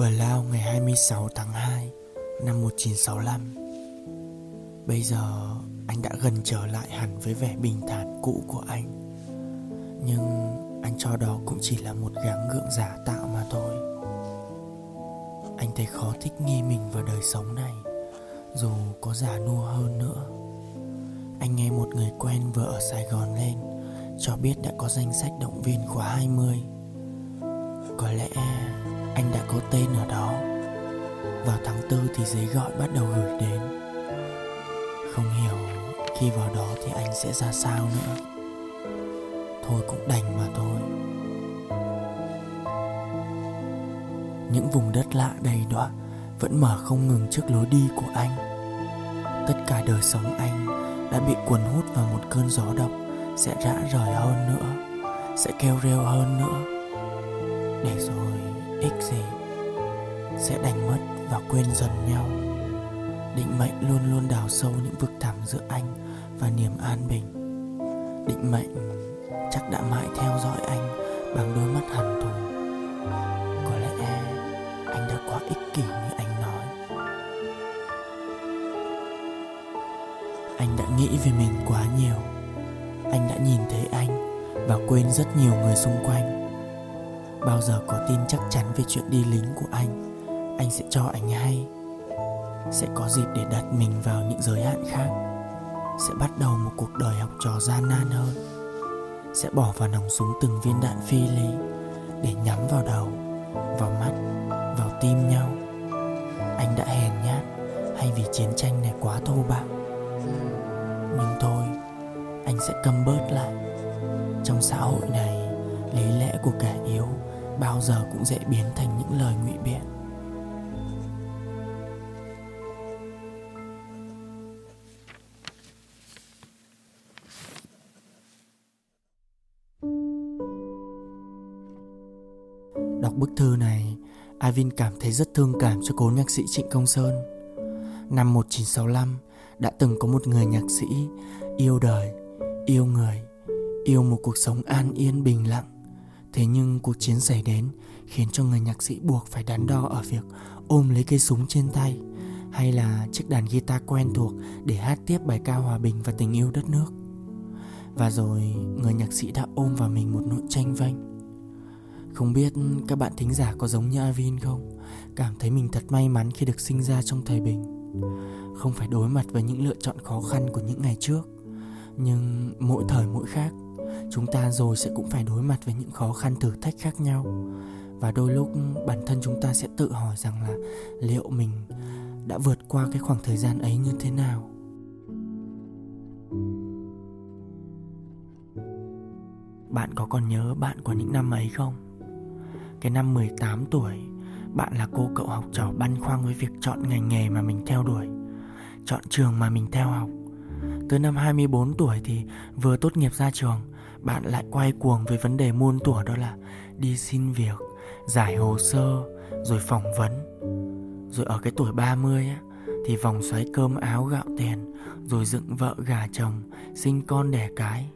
Bờ Lao ngày 26 tháng 2 năm 1965 Bây giờ anh đã gần trở lại hẳn với vẻ bình thản cũ của anh. Nhưng anh cho đó cũng chỉ là một gắng gượng giả tạo mà thôi. Anh thấy khó thích nghi mình vào đời sống này, Dù có già nua hơn nữa. Anh nghe một người quen vừa ở Sài Gòn lên, Cho biết đã có danh sách động viên khóa 20 Có lẽ anh đã có tên ở đó. Vào tháng tư thì giấy gọi bắt đầu gửi đến. Không hiểu khi vào đó thì anh sẽ ra sao nữa. Thôi cũng đành mà thôi. Những vùng đất lạ đầy đọa vẫn mở không ngừng trước lối đi của anh. Tất cả đời sống anh đã bị cuốn hút vào một cơn gió độc sẽ rã rời hơn nữa, sẽ kêu reo hơn nữa. Để rồi ích gì sẽ đánh mất và quên dần nhau. Định mệnh luôn luôn đào sâu những vực thẳm giữa anh và niềm an bình. Định mệnh chắc đã mãi theo dõi anh bằng đôi mắt hằn thù. Có lẽ anh đã quá ích kỷ như anh nói. Anh đã nghĩ về mình quá nhiều. Anh đã nhìn thấy anh và quên rất nhiều người xung quanh bao giờ có tin chắc chắn về chuyện đi lính của anh anh sẽ cho anh hay. Sẽ có dịp để đặt mình vào những giới hạn khác. Sẽ bắt đầu một cuộc đời học trò gian nan hơn. Sẽ bỏ vào nòng súng từng viên đạn phi lý để nhắm vào đầu, vào mắt, vào tim nhau. Anh đã hèn nhát hay vì chiến tranh này quá thô bạo. Nhưng thôi, anh sẽ câm bớt lại. Trong xã hội này, lý lẽ của kẻ bao giờ cũng dễ biến thành những lời ngụy biện Đọc bức thư này, Ivin cảm thấy rất thương cảm cho cố nhạc sĩ Trịnh Công Sơn. Năm 1965, đã từng có một người nhạc sĩ yêu đời, yêu người, yêu một cuộc sống an yên bình lặng Thế nhưng cuộc chiến xảy đến khiến cho người nhạc sĩ buộc phải đắn đo ở việc ôm lấy cây súng trên tay hay là chiếc đàn guitar quen thuộc để hát tiếp bài ca hòa bình và tình yêu đất nước. Và rồi người nhạc sĩ đã ôm vào mình một nỗi tranh vanh Không biết các bạn thính giả có giống như Avin không? Cảm thấy mình thật may mắn khi được sinh ra trong thời bình. Không phải đối mặt với những lựa chọn khó khăn của những ngày trước, nhưng mỗi thời mỗi khác chúng ta rồi sẽ cũng phải đối mặt với những khó khăn thử thách khác nhau và đôi lúc bản thân chúng ta sẽ tự hỏi rằng là liệu mình đã vượt qua cái khoảng thời gian ấy như thế nào Bạn có còn nhớ bạn của những năm ấy không? Cái năm 18 tuổi, bạn là cô cậu học trò băn khoăn với việc chọn ngành nghề mà mình theo đuổi, chọn trường mà mình theo học. Tới năm 24 tuổi thì vừa tốt nghiệp ra trường, bạn lại quay cuồng với vấn đề muôn tuổi đó là đi xin việc, giải hồ sơ, rồi phỏng vấn. Rồi ở cái tuổi 30 á, thì vòng xoáy cơm áo gạo tiền, rồi dựng vợ gà chồng, sinh con đẻ cái.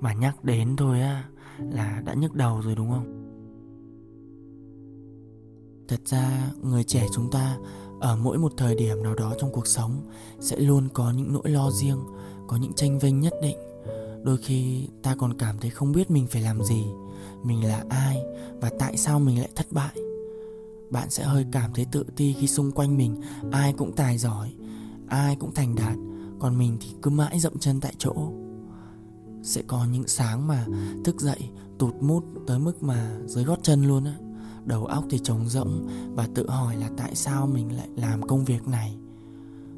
Mà nhắc đến thôi á là đã nhức đầu rồi đúng không? Thật ra người trẻ chúng ta ở mỗi một thời điểm nào đó trong cuộc sống sẽ luôn có những nỗi lo riêng, có những tranh vinh nhất định đôi khi ta còn cảm thấy không biết mình phải làm gì, mình là ai và tại sao mình lại thất bại. Bạn sẽ hơi cảm thấy tự ti khi xung quanh mình, ai cũng tài giỏi, ai cũng thành đạt, còn mình thì cứ mãi dậm chân tại chỗ. Sẽ có những sáng mà thức dậy, tụt mút tới mức mà dưới gót chân luôn á. Đầu óc thì trống rỗng và tự hỏi là tại sao mình lại làm công việc này?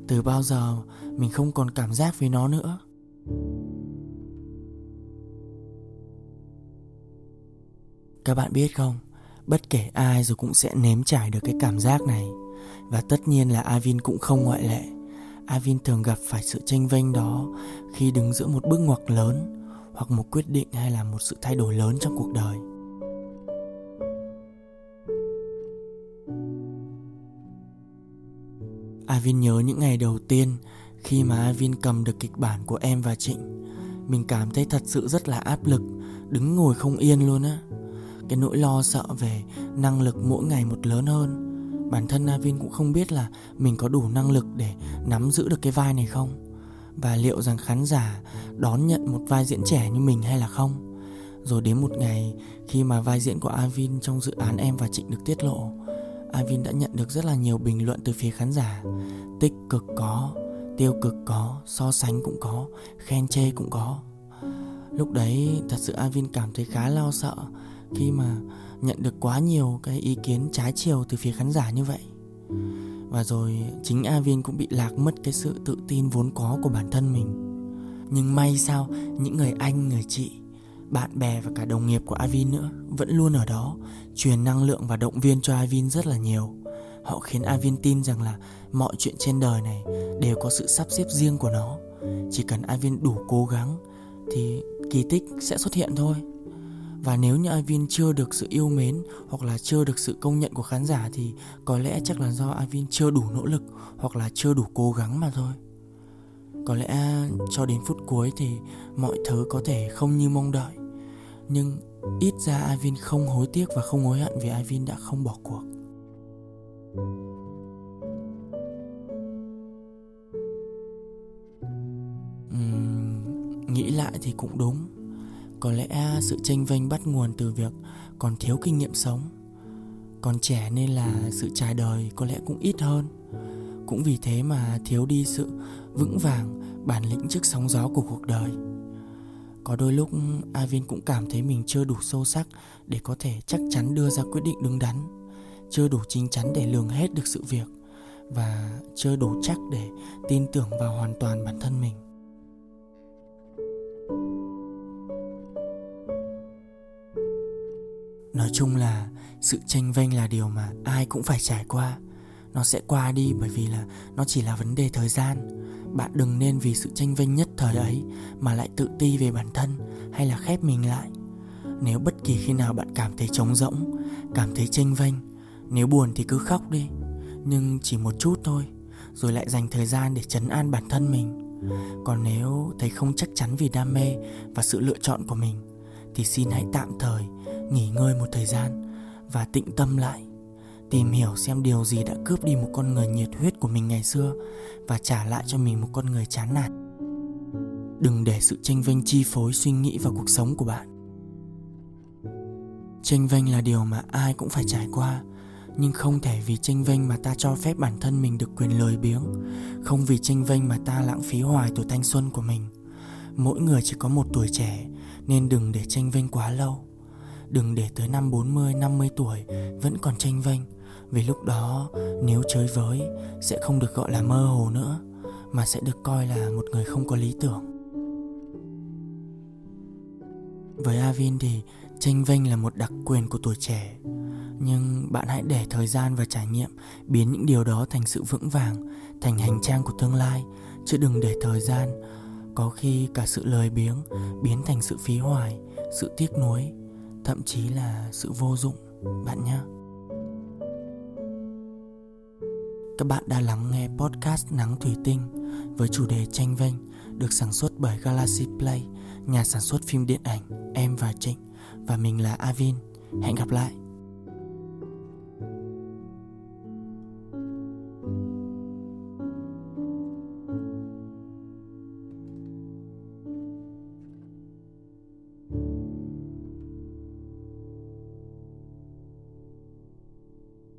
Từ bao giờ mình không còn cảm giác với nó nữa? Các bạn biết không, bất kể ai rồi cũng sẽ nếm trải được cái cảm giác này và tất nhiên là Avin cũng không ngoại lệ. Avin thường gặp phải sự tranh vênh đó khi đứng giữa một bước ngoặt lớn hoặc một quyết định hay là một sự thay đổi lớn trong cuộc đời. Avin nhớ những ngày đầu tiên khi mà Avin cầm được kịch bản của em và Trịnh. Mình cảm thấy thật sự rất là áp lực, đứng ngồi không yên luôn á. Cái nỗi lo sợ về năng lực mỗi ngày một lớn hơn. Bản thân Navin cũng không biết là mình có đủ năng lực để nắm giữ được cái vai này không? Và liệu rằng khán giả đón nhận một vai diễn trẻ như mình hay là không? Rồi đến một ngày khi mà vai diễn của Avin trong dự án em và Trịnh được tiết lộ, Avin đã nhận được rất là nhiều bình luận từ phía khán giả. Tích cực có, tiêu cực có, so sánh cũng có, khen chê cũng có. Lúc đấy, thật sự Avin cảm thấy khá lo sợ khi mà nhận được quá nhiều cái ý kiến trái chiều từ phía khán giả như vậy. Và rồi chính A Viên cũng bị lạc mất cái sự tự tin vốn có của bản thân mình. Nhưng may sao, những người anh, người chị, bạn bè và cả đồng nghiệp của Avin nữa vẫn luôn ở đó, truyền năng lượng và động viên cho Avin rất là nhiều. Họ khiến Avin tin rằng là mọi chuyện trên đời này đều có sự sắp xếp riêng của nó. Chỉ cần Avin đủ cố gắng thì kỳ tích sẽ xuất hiện thôi và nếu như Ivin chưa được sự yêu mến hoặc là chưa được sự công nhận của khán giả thì có lẽ chắc là do Ivin chưa đủ nỗ lực hoặc là chưa đủ cố gắng mà thôi. Có lẽ cho đến phút cuối thì mọi thứ có thể không như mong đợi. Nhưng ít ra Ivin không hối tiếc và không hối hận vì Ivin đã không bỏ cuộc. Uhm, nghĩ lại thì cũng đúng có lẽ sự tranh vênh bắt nguồn từ việc còn thiếu kinh nghiệm sống. Còn trẻ nên là sự trải đời có lẽ cũng ít hơn. Cũng vì thế mà thiếu đi sự vững vàng, bản lĩnh trước sóng gió của cuộc đời. Có đôi lúc, Avin cũng cảm thấy mình chưa đủ sâu sắc để có thể chắc chắn đưa ra quyết định đúng đắn, chưa đủ chín chắn để lường hết được sự việc và chưa đủ chắc để tin tưởng vào hoàn toàn bản thân mình. Nói chung là sự tranh vênh là điều mà ai cũng phải trải qua. Nó sẽ qua đi bởi vì là nó chỉ là vấn đề thời gian. Bạn đừng nên vì sự tranh vênh nhất thời ấy mà lại tự ti về bản thân hay là khép mình lại. Nếu bất kỳ khi nào bạn cảm thấy trống rỗng, cảm thấy tranh vênh, nếu buồn thì cứ khóc đi. Nhưng chỉ một chút thôi, rồi lại dành thời gian để chấn an bản thân mình. Còn nếu thấy không chắc chắn vì đam mê và sự lựa chọn của mình thì xin hãy tạm thời, nghỉ ngơi một thời gian và tĩnh tâm lại. Tìm hiểu xem điều gì đã cướp đi một con người nhiệt huyết của mình ngày xưa và trả lại cho mình một con người chán nản. Đừng để sự tranh vênh chi phối suy nghĩ và cuộc sống của bạn. Tranh vênh là điều mà ai cũng phải trải qua, nhưng không thể vì tranh vênh mà ta cho phép bản thân mình được quyền lười biếng, không vì tranh vênh mà ta lãng phí hoài tuổi thanh xuân của mình mỗi người chỉ có một tuổi trẻ nên đừng để tranh vênh quá lâu. Đừng để tới năm 40, 50 tuổi vẫn còn tranh vênh Vì lúc đó nếu chơi với sẽ không được gọi là mơ hồ nữa Mà sẽ được coi là một người không có lý tưởng. Với Avin thì tranh vênh là một đặc quyền của tuổi trẻ. Nhưng bạn hãy để thời gian và trải nghiệm biến những điều đó thành sự vững vàng Thành hành trang của tương lai Chứ đừng để thời gian có khi cả sự lời biếng biến thành sự phí hoài, sự tiếc nuối, thậm chí là sự vô dụng. Bạn nhé các bạn đã lắng nghe podcast nắng thủy tinh với chủ đề tranh vênh, được sản xuất bởi Galaxy Play, nhà sản xuất phim điện ảnh em và trịnh và mình là avin. Hẹn gặp lại!